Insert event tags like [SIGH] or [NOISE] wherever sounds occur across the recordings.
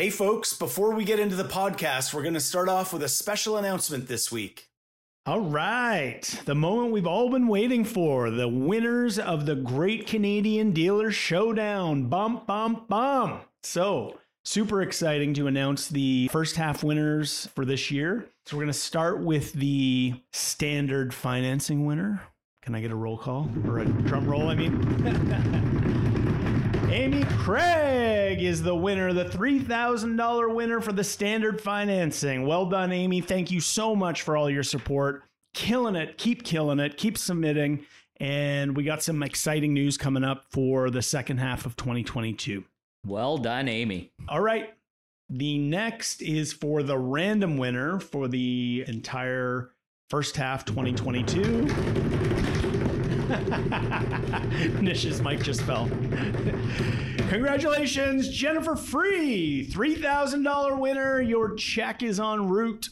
Hey, folks, before we get into the podcast, we're going to start off with a special announcement this week. All right, the moment we've all been waiting for the winners of the Great Canadian Dealer Showdown. Bump, bump, bump. So, super exciting to announce the first half winners for this year. So, we're going to start with the standard financing winner. Can I get a roll call or a drum roll? I mean, [LAUGHS] Amy Craig is the winner, the $3,000 winner for the standard financing. Well done, Amy. Thank you so much for all your support. Killing it. Keep killing it. Keep submitting. And we got some exciting news coming up for the second half of 2022. Well done, Amy. All right. The next is for the random winner for the entire first half 2022. [LAUGHS] Nish's mic just fell. Congratulations, Jennifer Free, $3,000 winner. Your check is en route.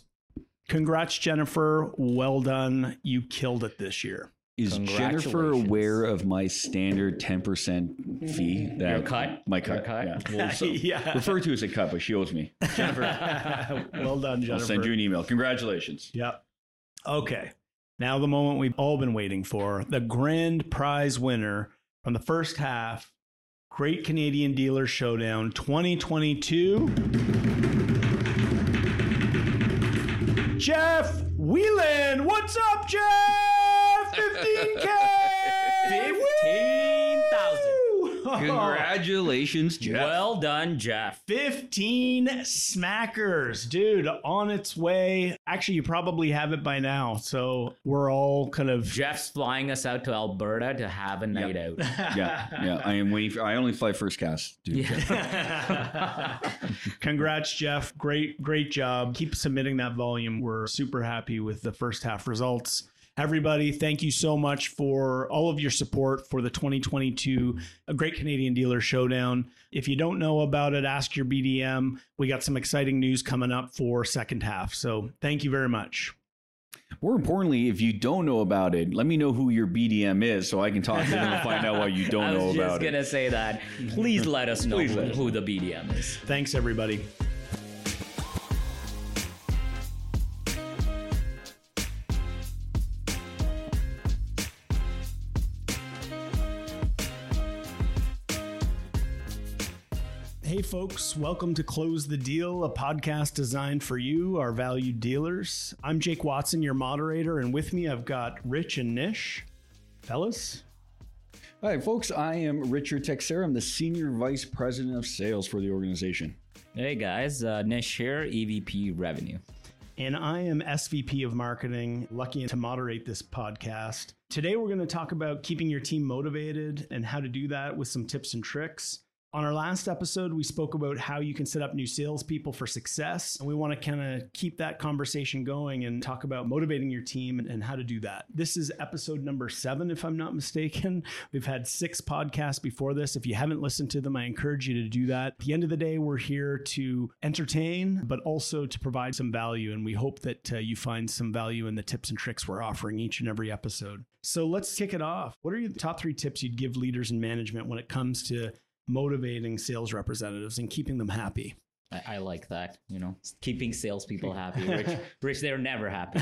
Congrats, Jennifer. Well done. You killed it this year. Is Jennifer aware of my standard 10% fee? That Your cut? My Your cut. cut? Yeah. Well, [LAUGHS] so Yeah. Refer to as a cut, but she owes me. Jennifer. [LAUGHS] well done, Jennifer. I'll send you an email. Congratulations. Yep. Okay. Now, the moment we've all been waiting for the grand prize winner from the first half Great Canadian Dealer Showdown 2022. Jeff Whelan. What's up, Jeff? 15K. Congratulations, [LAUGHS] Jeff. Well done, Jeff. 15 smackers, dude, on its way. Actually, you probably have it by now. So we're all kind of. Jeff's flying us out to Alberta to have a night out. [LAUGHS] yeah, yeah. I am waiting for. I only fly first class, dude. [LAUGHS] Congrats, Jeff. Great, great job. Keep submitting that volume. We're super happy with the first half results. Everybody, thank you so much for all of your support for the 2022 uh, Great Canadian Dealer Showdown. If you don't know about it, ask your BDM. We got some exciting news coming up for second half. So thank you very much. More importantly, if you don't know about it, let me know who your BDM is so I can talk to them and find out why you [LAUGHS] don't know about it. I was just gonna say that. Please let us know Please who, let us who the BDM is. Thanks, everybody. Hey, folks, welcome to Close the Deal, a podcast designed for you, our valued dealers. I'm Jake Watson, your moderator, and with me I've got Rich and Nish. Fellas, Hi, folks. I am Richard Texera. I'm the Senior Vice President of Sales for the organization. Hey guys, uh, Nish here, EVP Revenue. And I am SVP of Marketing, lucky to moderate this podcast. Today, we're going to talk about keeping your team motivated and how to do that with some tips and tricks. On our last episode, we spoke about how you can set up new salespeople for success. And we want to kind of keep that conversation going and talk about motivating your team and, and how to do that. This is episode number seven, if I'm not mistaken. We've had six podcasts before this. If you haven't listened to them, I encourage you to do that. At the end of the day, we're here to entertain, but also to provide some value. And we hope that uh, you find some value in the tips and tricks we're offering each and every episode. So let's kick it off. What are your top three tips you'd give leaders in management when it comes to motivating sales representatives and keeping them happy. I, I like that, you know, keeping salespeople happy. Rich, Rich, [LAUGHS] they're never happy.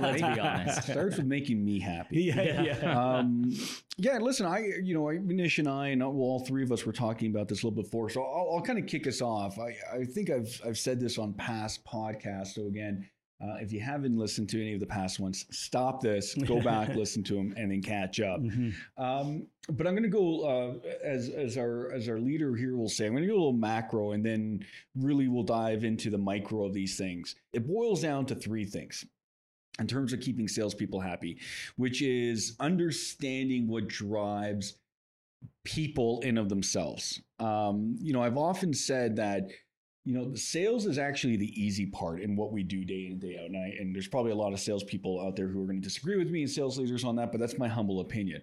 Let's be honest. [LAUGHS] Starts with making me happy. [LAUGHS] Yeah, yeah. um, yeah, listen, I, you know, I- Nish and I, and well, all three of us were talking about this a little before, so I'll, I'll kind of kick us off. I, I think I've, I've said this on past podcasts. So again, uh, if you haven't listened to any of the past ones, stop this, go [LAUGHS] back, listen to them, and then catch up. Mhm. Um, but I'm going to go uh, as as our as our leader here will say. I'm going to go a little macro, and then really we'll dive into the micro of these things. It boils down to three things in terms of keeping salespeople happy, which is understanding what drives people in of themselves. Um, you know, I've often said that you know the sales is actually the easy part in what we do day in and day out. And, I, and there's probably a lot of salespeople out there who are going to disagree with me and sales leaders on that, but that's my humble opinion.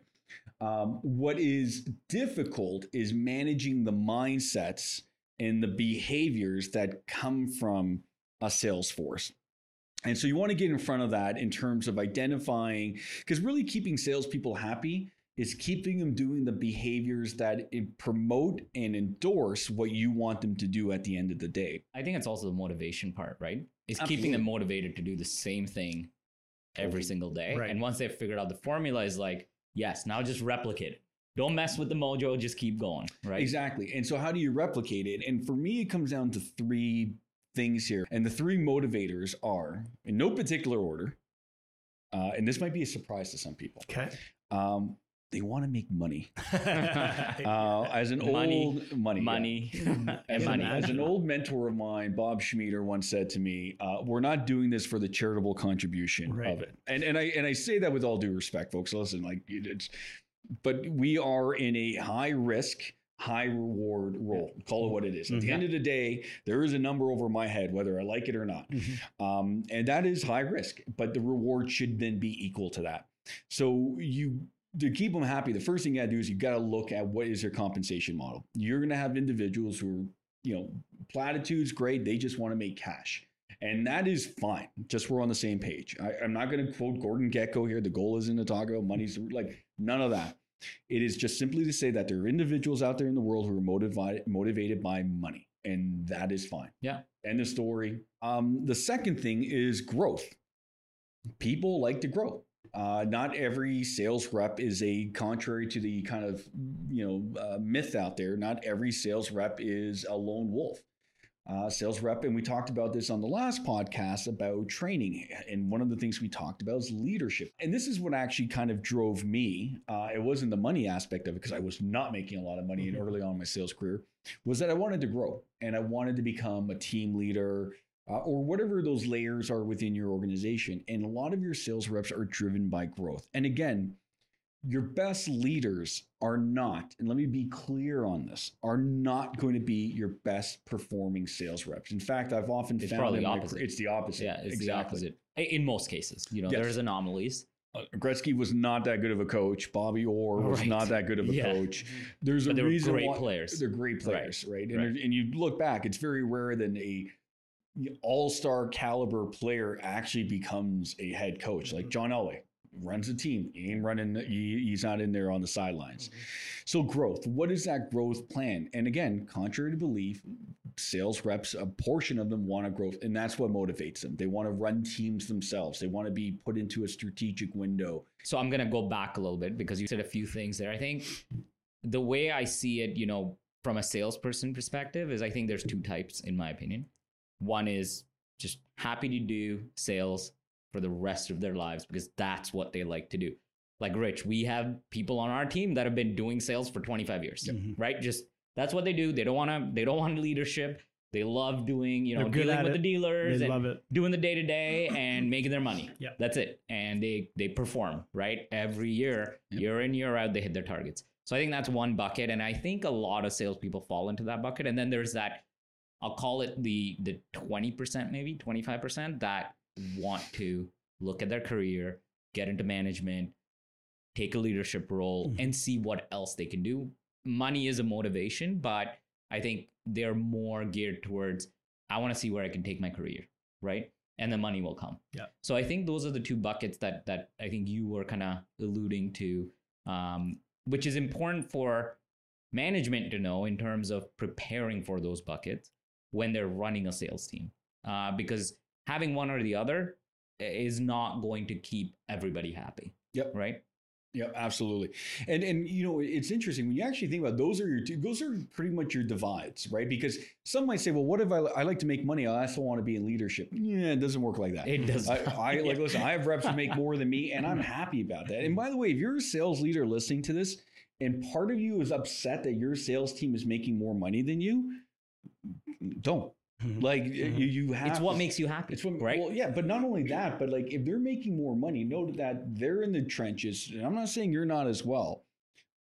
Um, what is difficult is managing the mindsets and the behaviors that come from a sales force. And so you want to get in front of that in terms of identifying, because really keeping salespeople happy is keeping them doing the behaviors that promote and endorse what you want them to do at the end of the day. I think it's also the motivation part, right? It's keeping them motivated to do the same thing every single day. Right. And once they've figured out the formula, is like, yes, now just replicate it. Don't mess with the mojo, just keep going, right? Exactly. And so, how do you replicate it? And for me, it comes down to three things here. And the three motivators are, in no particular order, uh, and this might be a surprise to some people. Okay. Um, they want to make money. [LAUGHS] Uh, as an Money, old money, yeah. Money [LAUGHS] and As an, money. as an old mentor of mine, Bob Schmieder once said to me, uh, "We're not doing this for the charitable contribution Right. of it." And and I and I say that with all due respect, folks. Listen, like it's, but we are in a high risk, high reward role. Call it what it is. At the Mhm. end of the day, there is a number over my head, whether I like it or not, um, and that is high risk. But the reward should then be equal to that. So you to keep them happy, the first thing you got to do is you got to look at what is their compensation model. You're going to have individuals who are, you know, platitudes, great. They just want to make cash. And that is fine. Just we're on the same page. I, I'm not going to quote Gordon Gekko here. The goal isn't to talk about money's like none of that. It is just simply to say that there are individuals out there in the world who are motivated motivated by money, and that is fine. Yeah. End of story. Um, the second thing is growth. People like to grow. Uh, not every sales rep is a contrary to the kind of you know uh, myth out there. Not every sales rep is a lone wolf. Uh, sales rep, and we talked about this on the last podcast about training. And one of the things we talked about is leadership. And this is what actually kind of drove me. Uh, it wasn't the money aspect of it because I was not making a lot of money in early on in my sales career. Was that I wanted to grow and I wanted to become a team leader, uh, or whatever those layers are within your organization. And a lot of your sales reps are driven by growth. And again, your best leaders are not, and let me be clear on this, are not going to be your best performing sales reps. In fact, I've often It's found probably the opposite. it's the opposite. yeah, it's exactly. the opposite. In most cases, you know, Yes. there's anomalies. Uh, Gretzky was not that good of a coach. Bobby Orr was Right. not that good of a Yeah. coach. There's But a reason great why players. they're great players, right? And, Right. and you look back, it's very rare that a all-star caliber player actually becomes a head coach. Like mm-hmm. John Elway runs a team. He ain't running. He, he's not in there on the sidelines. Mm-hmm. So growth. What is that growth plan? And again, contrary to belief, sales reps, a portion of them want to grow, and that's what motivates them. They want to run teams themselves. They want to be put into a strategic window. So I'm gonna go back a little bit because you said a few things there. I think the way I see it, you know, from a salesperson perspective, is I think there's two types, in my opinion. One is just happy to do sales for the rest of their lives because that's what they like to do. Like Rich, we have people on our team that have been doing sales for 25 years, Mhm. right? Just that's what they do. They don't want to. They don't want leadership. They love doing, you know, dealing with it. the dealers They and love it. doing the day to day and making their money. [CLEARS THROAT] Yep. That's it. And they they perform, right? Every year, Yep. year in, year out, they hit their targets. So I think that's one bucket. And I think a lot of salespeople fall into that bucket. And then there's that, I'll call it the the 20%, maybe 25% that want to look at their career, get into management, take a leadership role, Mhm. and see what else they can do. Money is a motivation, but I think they're more geared towards I want to see where I can take my career, right? And the money will come. Yeah. So I think those are the two buckets that that I think you were kind of alluding to, um, which is important for management to know in terms of preparing for those buckets when they're running a sales team, uh, because having one or the other is not going to keep everybody happy. Yep. Right. Yeah, absolutely. And and you know, it's interesting when you actually think about it, those are your two, those are pretty much your divides, right? Because some might say, well, what if I, I like to make money? I also want to be in leadership. Yeah, it doesn't work like that. It does. I, I [LAUGHS] like listen. I have reps who make [LAUGHS] more than me, and I'm happy about that. And by the way, if you're a sales leader listening to this, and part of you is upset that your sales team is making more money than you, don't Mhm. like you. You have it's what to- makes you happy. it's what, right. Well, yeah, but not only that, but like if they're making more money, note that they're in the trenches. And I'm not saying you're not as well,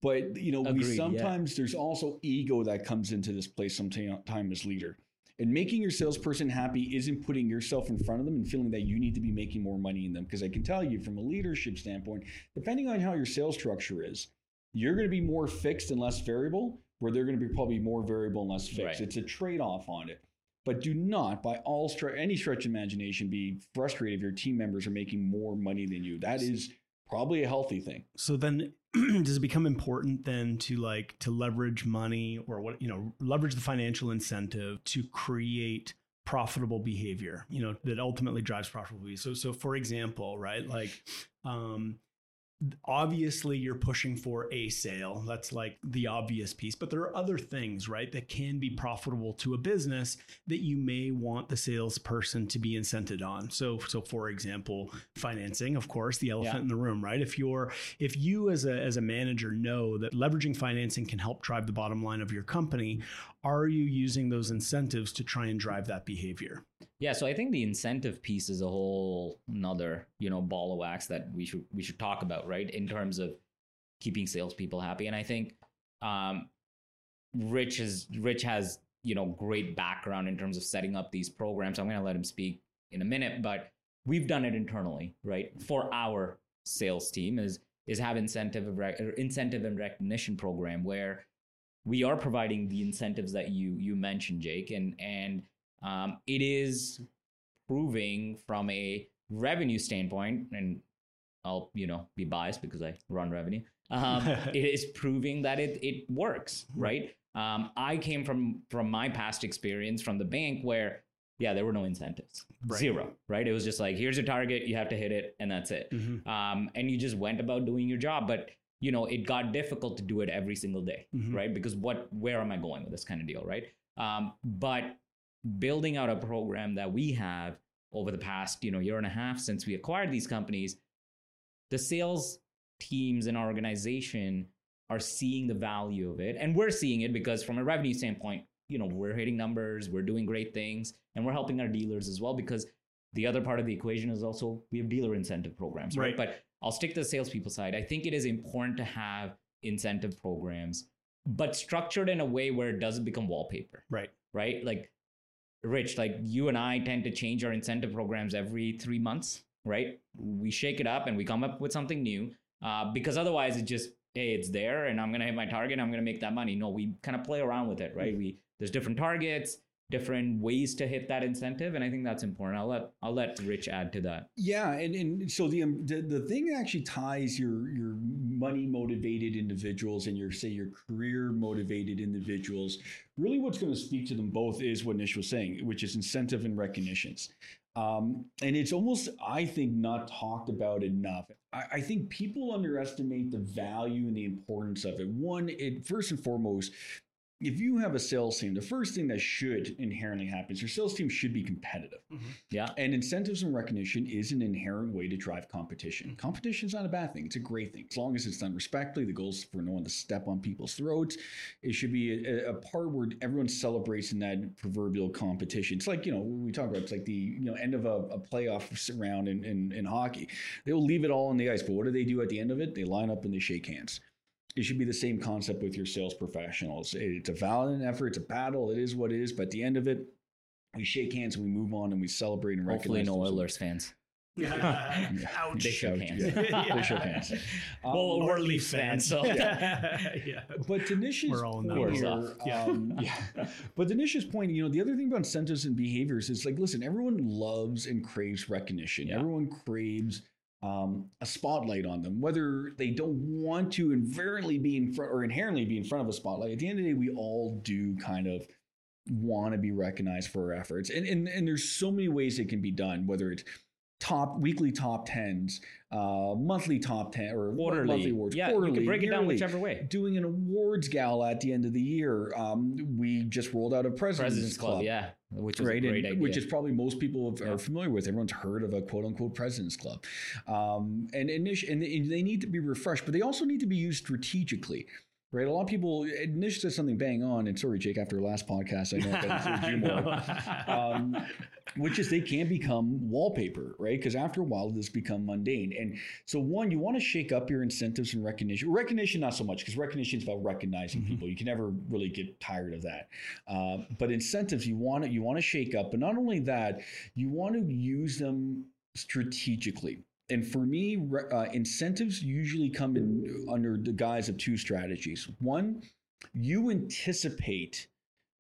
but you know, we Agreed, yeah. sometimes there's also ego that comes into this place sometime as leader. And making your salesperson happy isn't putting yourself in front of them and feeling that you need to be making more money in them. Because I can tell you from a leadership standpoint, depending on how your sales structure is, you're going to be more fixed and less variable, where they're going to be probably more variable and less fixed. Right. It's a trade off on it. But do not, by all stre- any stretch of imagination, be frustrated if your team members are making more money than you. That is probably a healthy thing. So then [CLEARS THROAT] does it become important then to like to leverage money or what you know leverage the financial incentive to create profitable behavior you know that ultimately drives profitable behavior so so for example right like um obviously you're pushing for a sale. That's like the obvious piece but there are other things right that can be profitable to a business that you may want the salesperson to be incented on. So so for example financing of course the elephant Yeah. in the room right? If you're if you as a as a manager know that leveraging financing can help drive the bottom line of your company are you using those incentives to try and drive that behavior Yeah, so I think the incentive piece is a whole another, you know, ball of wax that we should we should talk about, right? In terms of keeping salespeople happy. And I think um Rich is Rich has, you know, great background in terms of setting up these programs. I'm gonna let him speak in a minute, but we've done it internally, right? For our sales team is is have incentive of rec- incentive and recognition program where we are providing the incentives that you you mentioned, Jake, and and um, it is proving from a revenue standpoint, and I'll you know be biased because I run revenue. Um, [LAUGHS] it is proving that it it works, right? Um, I came from from my past experience from the bank where yeah there were no incentives, Right. zero, right? It was just like here's your target, you have to hit it, and that's it Mhm. um, and you just went about doing your job but you know it got difficult to do it every single day Mhm. right because what where am i going with this kind of deal right um, but building out a program that we have over the past you know year and a half since we acquired these companies the sales teams and our organization are seeing the value of it. And we're seeing it because from a revenue standpoint you know we're hitting numbers we're doing great things and we're helping our dealers as well because the other part of the equation is also we have dealer incentive programs right, Right. but i'll stick to the salespeople side. I think it is important to have incentive programs but structured in a way where it doesn't become wallpaper. Right. Right? Like, Rich, like you and I tend to change our incentive programs every three months, right? We shake it up and we come up with something new uh, because otherwise it just, hey, it's there and I'm going to hit my target. I'm going to make that money. No, we kind of play around with it, right? We There's different targets, different ways to hit that incentive. And I think that's important. I'll let, I'll let Rich add to that. Yeah, and, and so the, um, the the thing that actually ties your your money motivated individuals and your say your career motivated individuals, really what's going to speak to them both is what Nish was saying, which is incentive and recognitions. Um, and it's almost, I think, not talked about enough. I, I think people underestimate the value and the importance of it. One, it first and foremost, if you have a sales team, the first thing that should inherently happen is your sales team should be competitive. Mm-hmm. Yeah. And incentives and recognition is an inherent way to drive competition. Mm-hmm. Competition is not a bad thing; it's a great thing as long as it's done respectfully. The goal is for no one to step on people's throats. It should be a, a part where everyone celebrates in that proverbial competition. It's like you know we talk about it's like the you know end of a, a playoff round in, in in hockey. They will leave it all on the ice, but what do they do at the end of it? They line up and they shake hands. It should be the same concept with your sales professionals. It's a valiant effort. It's a battle. It is what it is. But at the end of it, we shake hands and we move on and we celebrate and Hopefully recognize. no Oilers fans. [LAUGHS] Ouch. They shook Ouch, hands. [LAUGHS] yeah. They shook hands. Um, Well, Or we're Leafs fans, so [LAUGHS] yeah. but to Nish's We're all in that point here, Yeah. um, yeah. But to point, you know, the other thing about incentives and behaviors is like, listen, everyone loves and craves recognition. Yeah. Everyone craves um, a spotlight on them, whether they don't want to inherently be in front or inherently be in front of a spotlight. At the end of the day, we all do kind of want to be recognized for our efforts, and and and there's so many ways it can be done, whether it's top weekly top tens, uh, monthly top ten or Quarterly. monthly awards, yeah, quarterly, you can break it down whichever way. doing an awards gala at the end of the year. Um, we just rolled out a president's, President's Club, yeah, which is Right, and- which is probably most people have, Yeah. are familiar with. Everyone's heard of a quote unquote president's club, um, and and, and and they need to be refreshed, but they also need to be used strategically. Right, a lot of people. Nish said something bang on, and sorry, Jake. After last podcast, I know I got to you more um, which is they can become wallpaper, right? Because after a while, this become mundane. And so, one, you want to shake up your incentives and recognition. Recognition, not so much, because recognition is about recognizing people. You can never really get tired of that. Uh, but incentives, you want to you want to shake up. But not only that, you want to use them strategically. And for me, uh, incentives usually come in under the guise of two strategies. One, you anticipate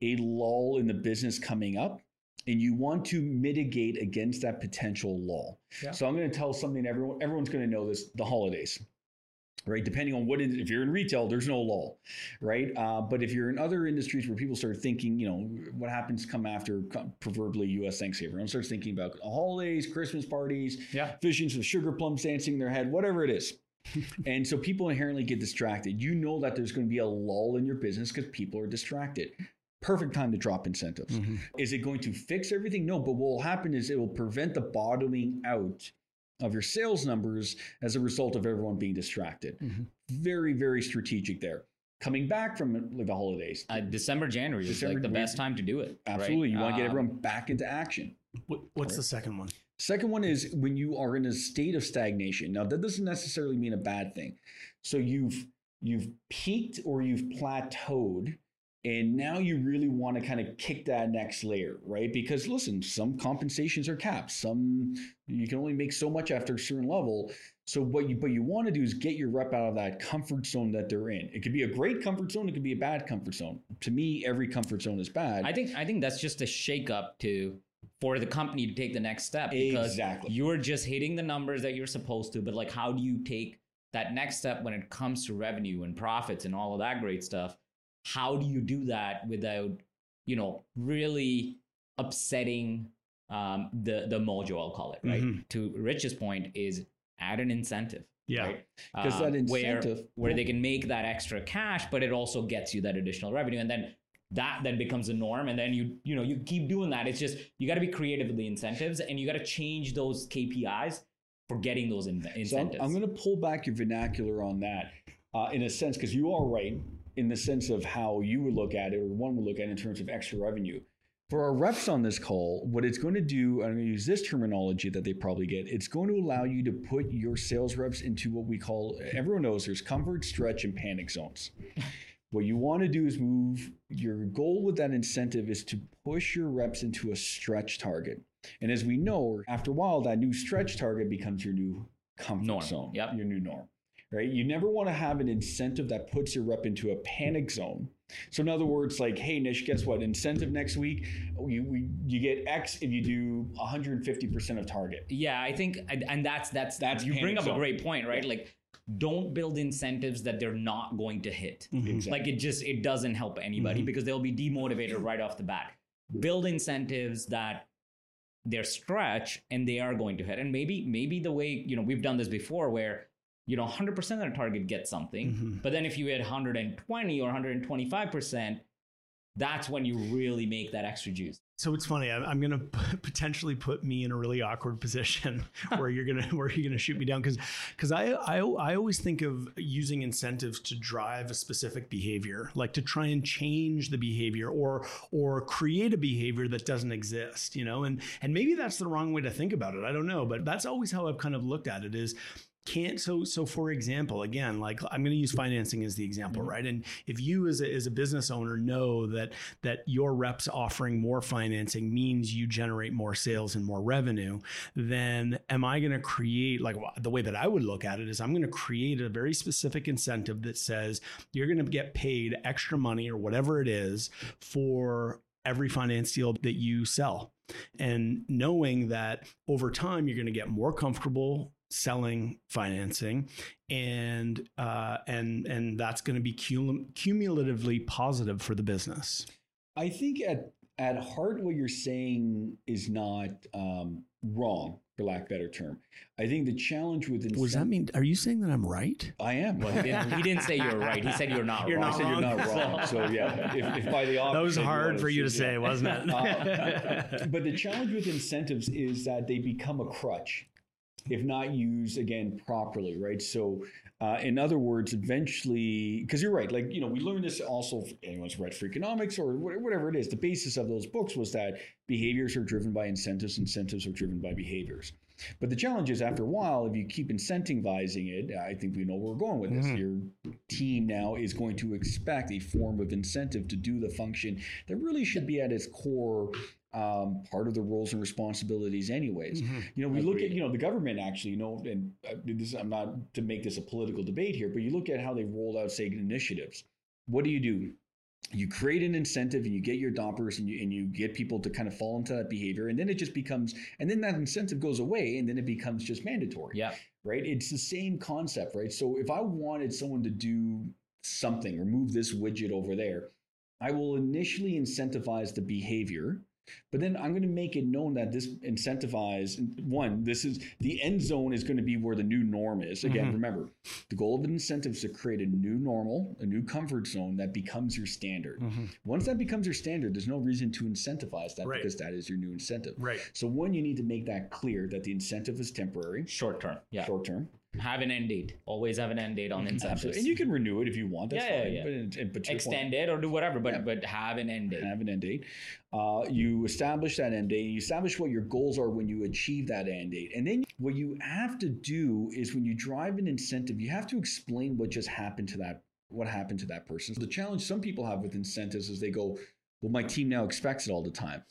a lull in the business coming up and you want to mitigate against that potential lull. Yeah. So I'm going to tell something everyone everyone's going to know this the holidays. Right? Depending on what, if you're in retail, there's no lull, right? Uh, but if you're in other industries where people start thinking, you know, what happens come after proverbially U.S. Thanksgiving, everyone starts thinking about holidays, Christmas parties, Yeah. visions of sugar plums dancing in their head, whatever it is. [LAUGHS] and so people inherently get distracted. You know that there's going to be a lull in your business because people are distracted. Perfect time to drop incentives. Mhm. Is it going to fix everything? No, but what will happen is it will prevent the bottoming out of your sales numbers as a result of everyone being distracted. Mhm. Very, very strategic there. Coming back from the holidays, Uh, December, January is December, like the we- best time to do it. right? absolutely, you want to get Um, everyone back into action. What, what's the second one? Second one is when you are in a state of stagnation. Now that doesn't necessarily mean a bad thing. So you've you've peaked or you've plateaued and now you really want to kind of kick that next layer, right? Because listen, some compensations are capped. Some you can only make so much after a certain level. So what you but you want to do is get your rep out of that comfort zone that they're in. It could be a great comfort zone, it could be a bad comfort zone. To me, every comfort zone is bad. I think I think that's just a shakeup to for the company to take the next step because Exactly. you're just hitting the numbers that you're supposed to, but like how do you take that next step when it comes to revenue and profits and all of that great stuff? How do you do that without, you know, really upsetting um, the the mojo? I'll call it right. Mhm. To Rich's point, is add an incentive. Yeah. right? because that Um, where- incentive where they can make that extra cash, but it also gets you that additional revenue, and then that then becomes a norm, and then you you know you keep doing that. It's just you got to be creative with the incentives, and you got to change those KPIs for getting those in- So I'm, incentives. I'm going to pull back your vernacular on that uh, in a sense, because you are right in the sense of how you would look at it, or one would look at it in terms of extra revenue. For our reps on this call, what it's going to do, I'm going to use this terminology that they probably get, it's going to allow you to put your sales reps into what we call, everyone knows there's comfort, stretch, and panic zones. [LAUGHS] What you want to do is move, your goal with that incentive is to push your reps into a stretch target. And as we know, after a while, that new stretch target becomes your new comfort Norm. zone, Yep. your new norm. Right? You never want to have an incentive that puts your rep into a panic zone. So in other words, like, hey Nish, guess what? Incentive next week, you we, you get X if you do 150% of target. yeah, I think, and and that's that's That's you bring panic up a great point, right? Like, don't build incentives that they're not going to hit. Like it just it doesn't help anybody Mhm. because they'll be demotivated right off the bat. Build incentives that they're stretch and they are going to hit. And maybe maybe the way, you know, we've done this before where you know 100% of the target gets something, Mhm. but then if you hit 120 or 125%, that's when you really make that extra juice. So it's funny. I'm, I'm going to potentially put me in a really awkward position [LAUGHS] where you're gonna where you're gonna shoot me down because because I, I I always think of using incentives to drive a specific behavior, like to try and change the behavior or or create a behavior that doesn't exist. You know, and and maybe that's the wrong way to think about it. I don't know, but that's always how I've kind of looked at it. Is can't so so for example again like i'm going to use financing as the example mm-hmm. right? And if you as a, as a business owner know that that your reps offering more financing means you generate more sales and more revenue then am i going to create like the way that i would look at it is i'm going to create a very specific incentive that says you're going to get paid extra money or whatever it is for every finance deal that you sell. And knowing that over time you're going to get more comfortable selling financing and uh, and and that's going to be cum- cumulatively positive for the business I think at at heart, what you're saying is not um, wrong, for lack of a better term. I think the challenge with incent- what does that mean are you saying that i'm right I am. Well, he didn't, he didn't say you're right. He said you're not You're wrong. I said you're not wrong. wrong. So yeah, if, if by the that was hard wanna for you to say, say wasn't it Uh, but the challenge with incentives is that they become a crutch if not used again properly, right? So, uh, in other words, eventually, because you're right, like you know, we learned this also. Anyone's read Freakonomics or whatever it is, the basis of those books was that behaviors are driven by incentives, incentives are driven by behaviors. But the challenge is, after a while, if you keep incentivizing it, I think we know where we're going with this. Mhm. Your team now is going to expect a form of incentive to do the function that really should be at its core um, part of the roles and responsibilities, anyways. Mhm. You know, we look at you know the government actually, you know, and uh, this I'm not to make this a political debate here, but you look at how they've rolled out say initiatives. What do you do? you create an incentive and you get your doppers and you and you get people to kind of fall into that behavior and then it just becomes and then that incentive goes away and then it becomes just mandatory Yeah. right it's the same concept right so if i wanted someone to do something or move this widget over there i will initially incentivize the behavior but then i'm going to make it known that this incentivize one this is the end zone is going to be where the new norm is again Mhm. remember the goal of an incentive is to create a new normal a new comfort zone that becomes your standard once that becomes your standard there's no reason to incentivize that Right. because that is your new incentive Right. so one you need to make that clear that the incentive is temporary Short term. Yeah. short term Have an end date. Always have an end date on incentives. Absolutely. And you can renew it if you want. That's Yeah, yeah, fine. yeah. But, and, but to your point, extend it or do whatever, but Yeah. but have an end date. have an end date. Uh, you establish that end date. You establish what your goals are when you achieve that end date. And then what you have to do is when you drive an incentive, you have to explain what just happened to that what happened to that person. So the challenge some people have with incentives is they go, "Well, my team now expects it all the time."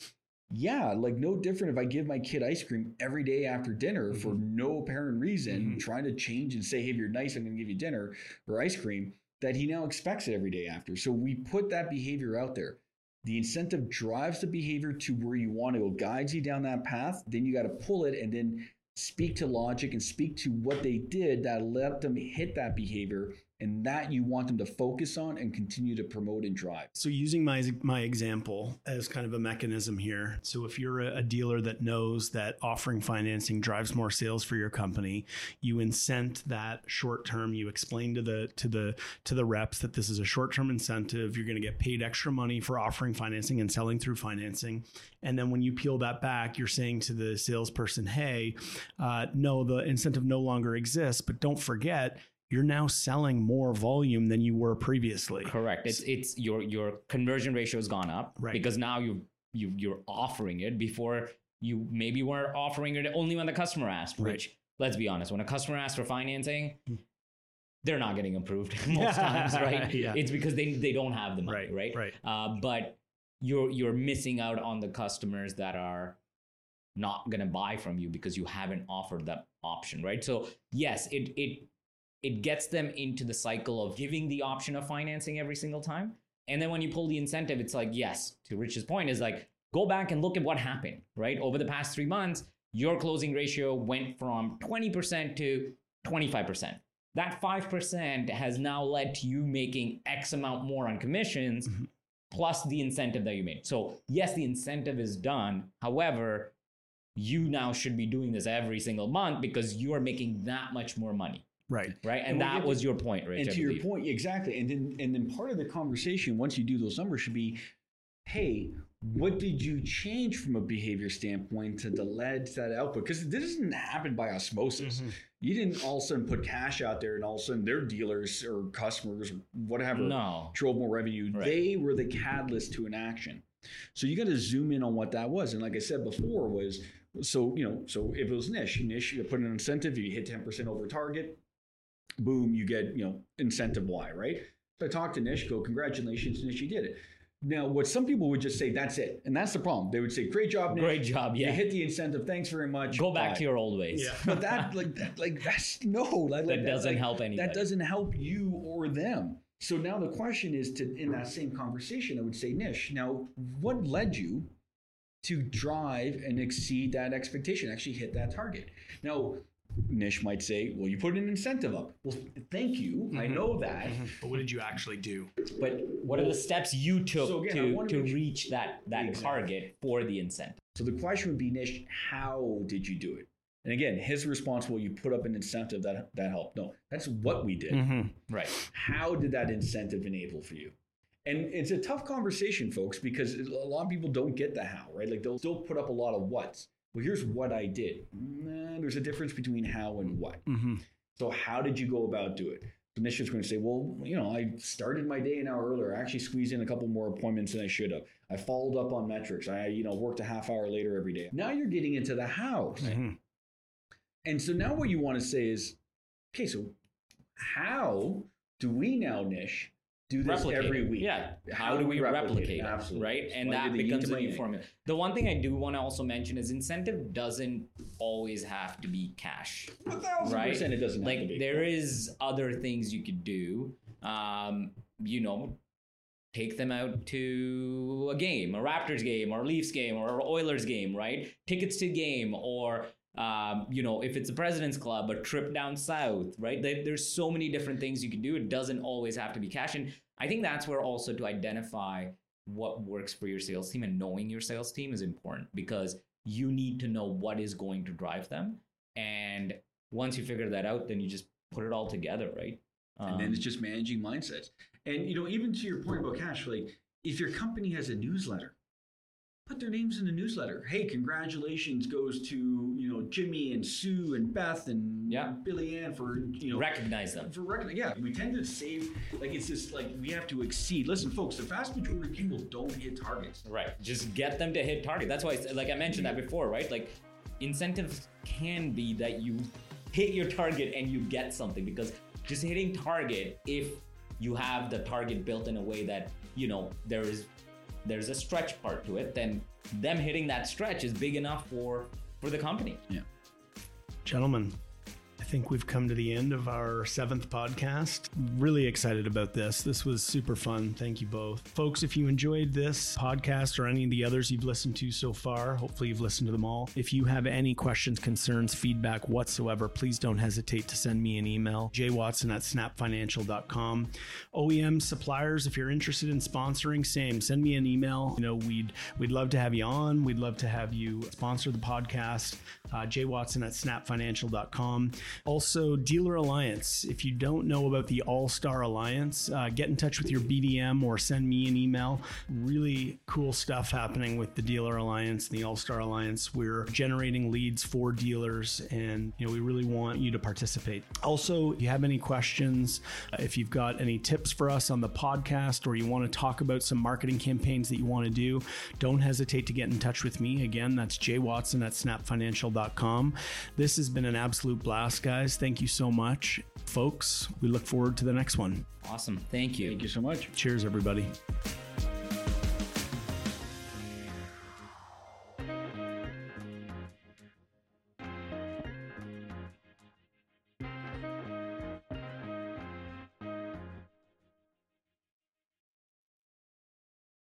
Yeah, like no different if I give my kid ice cream every day after dinner for no apparent reason, Mhm. trying to change and say, hey, if you're nice, I'm going to give you dinner or ice cream, that he now expects it every day after. So we put that behavior out there. The incentive drives the behavior to where you want to go, guides you down that path. Then you got to pull it and then speak to logic and speak to what they did that let them hit that behavior. And that you want them to focus on and continue to promote and drive. So using my my example as kind of a mechanism here. So if you're a, dealer that knows that offering financing drives more sales for your company, you incent that short term. You explain to the to the to the reps that this is a short term incentive. You're going to get paid extra money for offering financing and selling through financing. And then when you peel that back, you're saying to the salesperson, "Hey, uh, no, the incentive no longer exists, but don't forget." You're now selling more volume than you were previously. Correct. It's it's your your conversion ratio has gone up Right. because now you you you're offering it before you maybe weren't offering it only when the customer asked. Right. Which let's be honest, when a customer asks for financing, they're not getting approved [LAUGHS] [LAUGHS] most times, right? [LAUGHS] Yeah. It's because they they don't have the money, Right, right? right. Uh, but you're you're missing out on the customers that are not going to buy from you because you haven't offered that option, right? So yes, it it it gets them into the cycle of giving the option of financing every single time. And then when you pull the incentive, it's like, yes, to Rich's point, is like, go back and look at what happened, right? Over the past three months, your closing ratio went from 20% to 25%. That 5% has now led to you making X amount more on commissions Mhm. plus the incentive that you made. So, yes, the incentive is done. However, you now should be doing this every single month because you are making that much more money, Right. right? And, And that get to- was your point, Rich. and to your point, exactly. And then and then part of the conversation once you do those numbers should be, hey, what did you change from a behavior standpoint to the led to that output? Because this doesn't happen by osmosis. Mm-hmm. You didn't all of a sudden put cash out there and all of a sudden their dealers or customers or whatever No. drove more revenue. Right. They were the catalyst to an action. So you got to zoom in on what that was. And like I said before, was so you know, so if it was Nish, Nish, you put an incentive, you hit 10% over target, boom, you get, you know, incentive Y, right? So I talked to Nish, go, congratulations, Nish, you did it. Now, what some people would just say, that's it. And that's the problem. They would say, great job, Nish. Great job. You Yeah. hit the incentive. Thanks very much. Go back Bye." to your old ways. Yeah. But that, like, that, like, that's no. Like, That doesn't like, help anybody. That doesn't help you or them. So now the question is to, in that same conversation, I would say, Nish, now what led you to drive and exceed that expectation, actually hit that target? Now, Nish might say, well, you put an incentive up. Well, thank you. I Mhm. know that. But what did you actually do? But What are the steps you took So again, to, wanna to make sure- reach that, that Exactly. target for the incentive? So the question would be, Nish, how did you do it? And again, his response, well, you put up an incentive that that helped. No, that's what we did. Right. How did that incentive enable for you? And it's a tough conversation, folks, because a lot of people don't get the how, right? Like they'll still put up a lot of what's. Well, here's what I did. Nah, there's a difference between how and what. Mm-hmm. So how did you go about do it? So Nish is going to say, well, you know, I started my day an hour earlier. I actually squeezed in a couple more appointments than I should have. I followed up on metrics. I, you know, worked a half hour later every day. Now you're getting into the house. Mm-hmm. And so now what you want to say is, okay, so how do we now, Nish, do this replicate every week? Yeah. How, How do we replicate, replicate it? it? Absolutely. Right. And Why that becomes eat a new formula. The one thing I do want to also mention is incentive doesn't always have to be cash. A thousand Right. percent it doesn't have to Like be. there is other things you could do. Um, you know, take them out to a game, a Raptors game, or a Leafs game, or an Oilers game, right? Tickets to game, or um, you know, if it's a president's club, a trip down south, right? There, there's so many different things you can do. It doesn't always have to be cash. And I think that's where also to identify what works for your sales team and knowing your sales team is important because you need to know what is going to drive them. And once you figure that out, then you just put it all together, right? and then it's just managing mindsets. And you know, even to your point about cash, like if your company has a newsletter, put their names in the newsletter. Hey, congratulations goes to you know Jimmy and Sue and Beth and Yeah. Billy Ann for you know recognize them. for recognize. Yeah, we tend to save like it's just like we have to exceed. Listen, folks, the vast majority of people don't hit targets. Right. Just get them to hit target. That's why, I like I mentioned that before, right? Like incentives can be that you hit your target and you get something because just hitting target, if you have the target built in a way that you know there is there's a stretch part to it, then them hitting that stretch is big enough for for the company. Yeah. Gentlemen, I think we've come to the end of our seventh podcast. Really excited about this. This was super fun. Thank you both. Folks, if you enjoyed this podcast or any of the others you've listened to so far, hopefully you've listened to them all. If you have any questions, concerns, feedback whatsoever, please don't hesitate to send me an email, jwatson at snapfinancial.com. OEM suppliers, if you're interested in sponsoring, same, send me an email. You know, we'd we'd love to have you on. We'd love to have you sponsor the podcast. Uh, jwatson at snapfinancial.com. Also, Dealer Alliance. If you don't know about the All Star Alliance, uh, get in touch with your BDM or send me an email. Really cool stuff happening with the Dealer Alliance and the All Star Alliance. We're generating leads for dealers, and you know we really want you to participate. Also, if you have any questions, uh, if you've got any tips for us on the podcast, or you want to talk about some marketing campaigns that you want to do, don't hesitate to get in touch with me. Again, that's jwatson at snapfinancial.com. This has been an absolute blast, guys. Thank you so much, folks. We look forward to the next one. Awesome. Thank you. Thank you so much. Cheers, everybody.